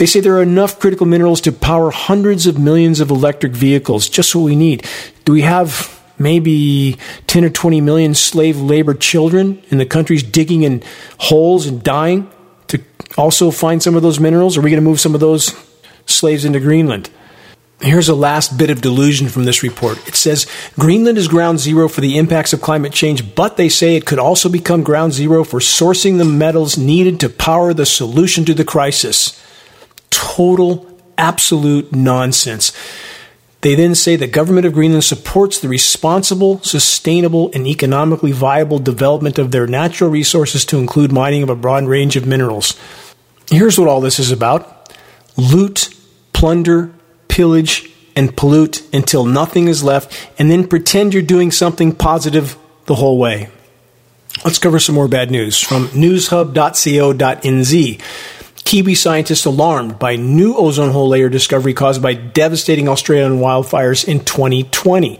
They say there are enough critical minerals to power hundreds of millions of electric vehicles, just what we need. Do we have maybe 10 or 20 million slave labor children in the countries digging in holes and dying to also find some of those minerals? Are we going to move some of those slaves into Greenland? Here's a last bit of delusion from this report. It says Greenland is ground zero for the impacts of climate change, but they say it could also become ground zero for sourcing the metals needed to power the solution to the crisis. Total, absolute nonsense. They then say the government of Greenland supports the responsible, sustainable, and economically viable development of their natural resources to include mining of a broad range of minerals. Here's what all this is about loot, plunder, pillage, and pollute until nothing is left, and then pretend you're doing something positive the whole way. Let's cover some more bad news from newshub.co.nz. Kiwi scientists alarmed by new ozone hole layer discovery caused by devastating Australian wildfires in 2020.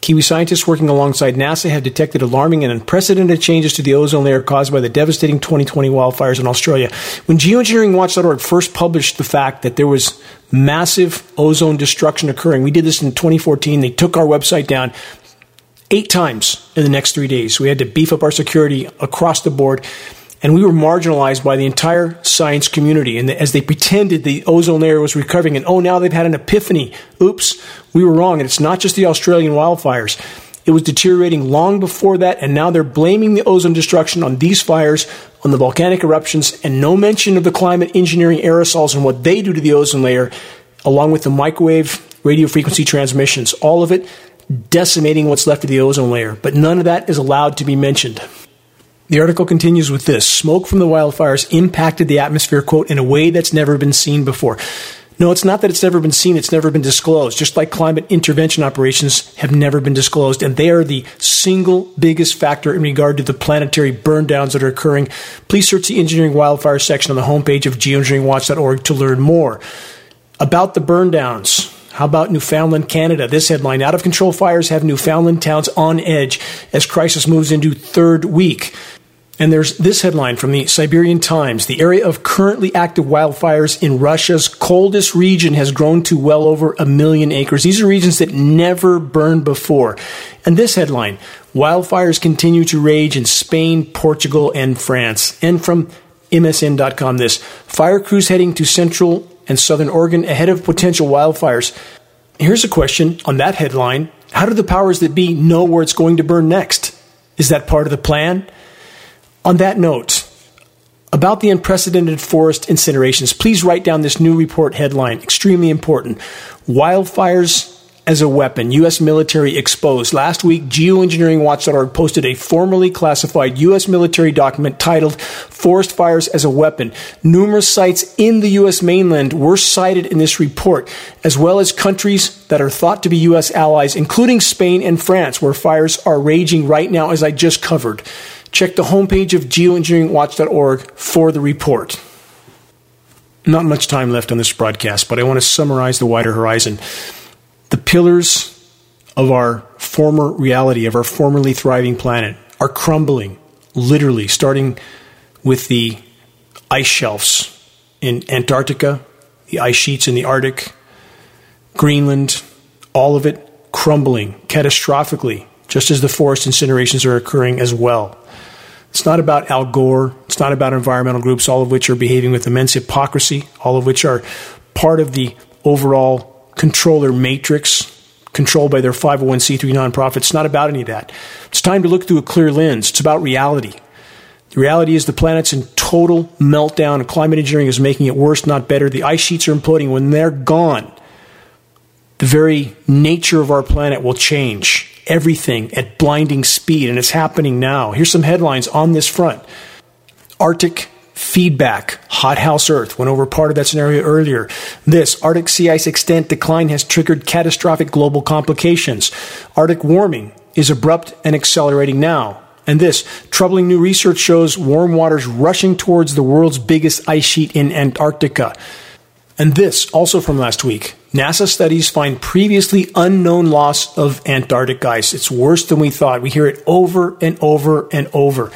Kiwi scientists working alongside NASA have detected alarming and unprecedented changes to the ozone layer caused by the devastating 2020 wildfires in Australia. When geoengineeringwatch.org first published the fact that there was massive ozone destruction occurring, we did this in 2014. They took our website down eight times in the next three days. We had to beef up our security across the board and we were marginalized by the entire science community. And as they pretended the ozone layer was recovering, and oh, now they've had an epiphany. Oops, we were wrong. And it's not just the Australian wildfires. It was deteriorating long before that, and now they're blaming the ozone destruction on these fires, on the volcanic eruptions, and no mention of the climate engineering aerosols and what they do to the ozone layer, along with the microwave radio frequency transmissions. All of it decimating what's left of the ozone layer. But none of that is allowed to be mentioned. The article continues with this Smoke from the wildfires impacted the atmosphere, quote, in a way that's never been seen before. No, it's not that it's never been seen, it's never been disclosed. Just like climate intervention operations have never been disclosed, and they are the single biggest factor in regard to the planetary burn downs that are occurring. Please search the engineering wildfire section on the homepage of geoengineeringwatch.org to learn more. About the burn downs, how about Newfoundland, Canada? This headline Out of control fires have Newfoundland towns on edge as crisis moves into third week. And there's this headline from the Siberian Times The area of currently active wildfires in Russia's coldest region has grown to well over a million acres. These are regions that never burned before. And this headline Wildfires continue to rage in Spain, Portugal, and France. And from MSN.com, this fire crews heading to central and southern Oregon ahead of potential wildfires. Here's a question on that headline How do the powers that be know where it's going to burn next? Is that part of the plan? On that note, about the unprecedented forest incinerations, please write down this new report headline, extremely important. Wildfires as a weapon, U.S. military exposed. Last week, geoengineeringwatch.org posted a formally classified U.S. military document titled Forest Fires as a Weapon. Numerous sites in the U.S. mainland were cited in this report, as well as countries that are thought to be U.S. allies, including Spain and France, where fires are raging right now, as I just covered. Check the homepage of geoengineeringwatch.org for the report. Not much time left on this broadcast, but I want to summarize the wider horizon. The pillars of our former reality, of our formerly thriving planet, are crumbling, literally, starting with the ice shelves in Antarctica, the ice sheets in the Arctic, Greenland, all of it crumbling catastrophically, just as the forest incinerations are occurring as well. It's not about Al Gore. It's not about environmental groups, all of which are behaving with immense hypocrisy, all of which are part of the overall controller matrix controlled by their 501c3 nonprofits. It's not about any of that. It's time to look through a clear lens. It's about reality. The reality is the planet's in total meltdown, and climate engineering is making it worse, not better. The ice sheets are imploding. When they're gone, the very nature of our planet will change everything at blinding speed, and it's happening now. Here's some headlines on this front Arctic feedback, hothouse Earth. Went over part of that scenario earlier. This Arctic sea ice extent decline has triggered catastrophic global complications. Arctic warming is abrupt and accelerating now. And this troubling new research shows warm waters rushing towards the world's biggest ice sheet in Antarctica. And this, also from last week, NASA studies find previously unknown loss of Antarctic ice. It's worse than we thought. We hear it over and over and over.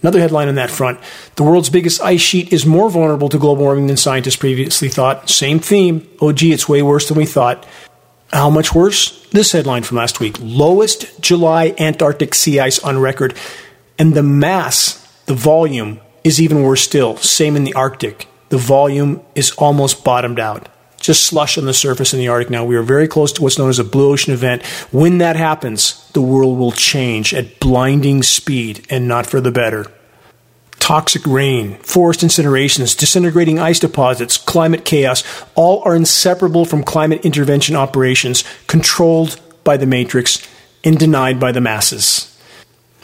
Another headline on that front The world's biggest ice sheet is more vulnerable to global warming than scientists previously thought. Same theme. Oh, gee, it's way worse than we thought. How much worse? This headline from last week Lowest July Antarctic sea ice on record. And the mass, the volume, is even worse still. Same in the Arctic the volume is almost bottomed out. Just slush on the surface in the Arctic now. We are very close to what's known as a blue ocean event. When that happens, the world will change at blinding speed and not for the better. Toxic rain, forest incinerations, disintegrating ice deposits, climate chaos, all are inseparable from climate intervention operations controlled by the Matrix and denied by the masses.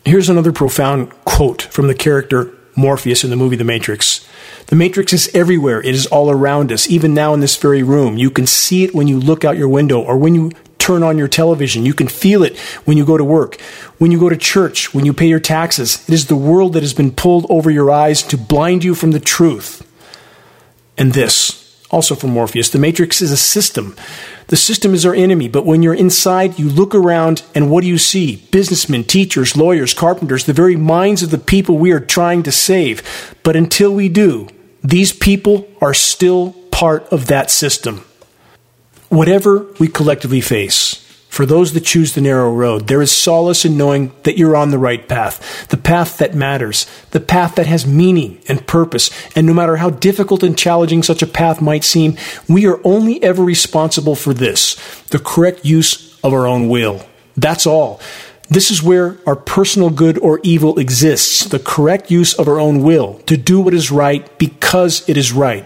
Here's another profound quote from the character Morpheus in the movie The Matrix. The Matrix is everywhere. It is all around us, even now in this very room. You can see it when you look out your window or when you turn on your television. You can feel it when you go to work, when you go to church, when you pay your taxes. It is the world that has been pulled over your eyes to blind you from the truth. And this, also from Morpheus, the Matrix is a system. The system is our enemy, but when you're inside, you look around and what do you see? Businessmen, teachers, lawyers, carpenters, the very minds of the people we are trying to save. But until we do, these people are still part of that system. Whatever we collectively face, for those that choose the narrow road, there is solace in knowing that you're on the right path, the path that matters, the path that has meaning and purpose. And no matter how difficult and challenging such a path might seem, we are only ever responsible for this the correct use of our own will. That's all. This is where our personal good or evil exists the correct use of our own will to do what is right because it is right.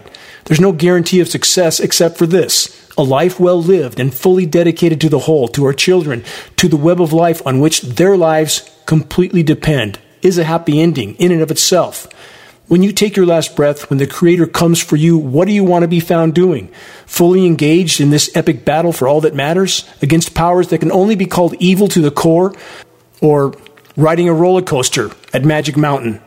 There's no guarantee of success except for this a life well lived and fully dedicated to the whole, to our children, to the web of life on which their lives completely depend, is a happy ending in and of itself. When you take your last breath, when the Creator comes for you, what do you want to be found doing? Fully engaged in this epic battle for all that matters against powers that can only be called evil to the core? Or riding a roller coaster at Magic Mountain?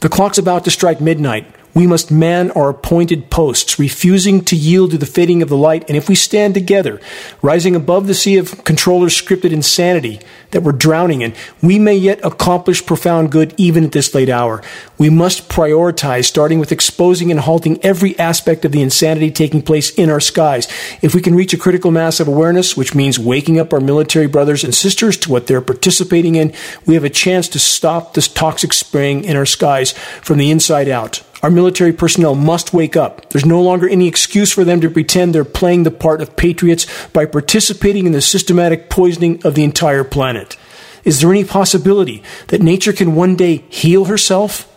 The clock's about to strike midnight we must man our appointed posts, refusing to yield to the fading of the light. And if we stand together, rising above the sea of controllers' scripted insanity that we're drowning in, we may yet accomplish profound good even at this late hour. We must prioritize, starting with exposing and halting every aspect of the insanity taking place in our skies. If we can reach a critical mass of awareness, which means waking up our military brothers and sisters to what they're participating in, we have a chance to stop this toxic spraying in our skies from the inside out. Our military personnel must wake up. There's no longer any excuse for them to pretend they're playing the part of patriots by participating in the systematic poisoning of the entire planet. Is there any possibility that nature can one day heal herself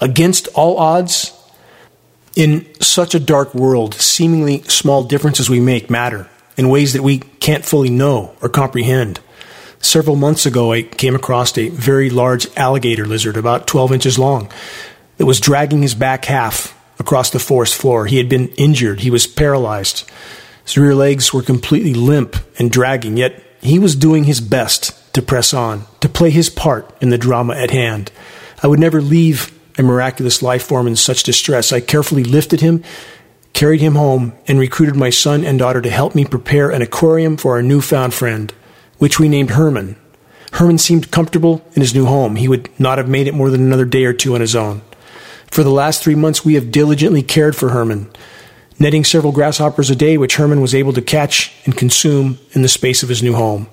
against all odds? In such a dark world, seemingly small differences we make matter in ways that we can't fully know or comprehend. Several months ago, I came across a very large alligator lizard, about 12 inches long that was dragging his back half across the forest floor. He had been injured, he was paralyzed. His rear legs were completely limp and dragging, yet he was doing his best to press on, to play his part in the drama at hand. I would never leave a miraculous life form in such distress. I carefully lifted him, carried him home, and recruited my son and daughter to help me prepare an aquarium for our newfound friend, which we named Herman. Herman seemed comfortable in his new home. He would not have made it more than another day or two on his own. For the last three months, we have diligently cared for Herman, netting several grasshoppers a day, which Herman was able to catch and consume in the space of his new home.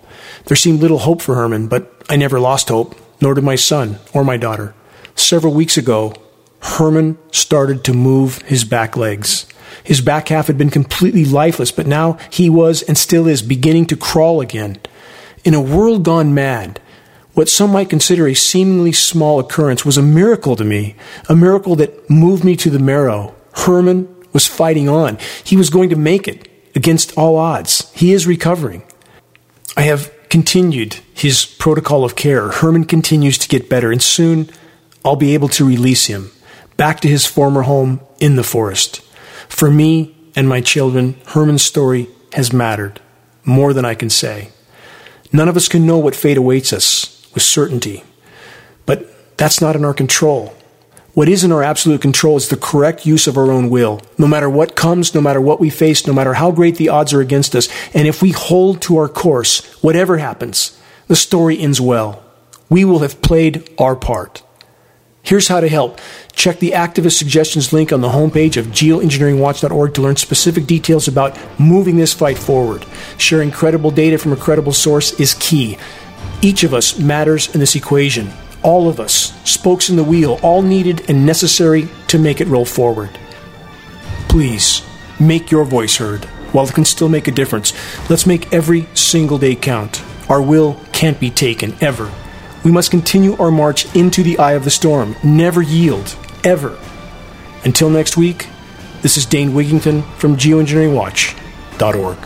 There seemed little hope for Herman, but I never lost hope, nor did my son or my daughter. Several weeks ago, Herman started to move his back legs. His back half had been completely lifeless, but now he was and still is beginning to crawl again. In a world gone mad, what some might consider a seemingly small occurrence was a miracle to me, a miracle that moved me to the marrow. Herman was fighting on. He was going to make it against all odds. He is recovering. I have continued his protocol of care. Herman continues to get better, and soon I'll be able to release him back to his former home in the forest. For me and my children, Herman's story has mattered more than I can say. None of us can know what fate awaits us with certainty. But that's not in our control. What is in our absolute control is the correct use of our own will, no matter what comes, no matter what we face, no matter how great the odds are against us. And if we hold to our course, whatever happens, the story ends well. We will have played our part. Here's how to help. Check the activist suggestions link on the homepage of geoengineeringwatch.org to learn specific details about moving this fight forward. Sharing credible data from a credible source is key. Each of us matters in this equation. All of us, spokes in the wheel, all needed and necessary to make it roll forward. Please make your voice heard. while it can still make a difference. Let's make every single day count. Our will can't be taken, ever. We must continue our march into the eye of the storm. Never yield, ever. Until next week, this is Dane Wigington from geoengineeringwatch.org.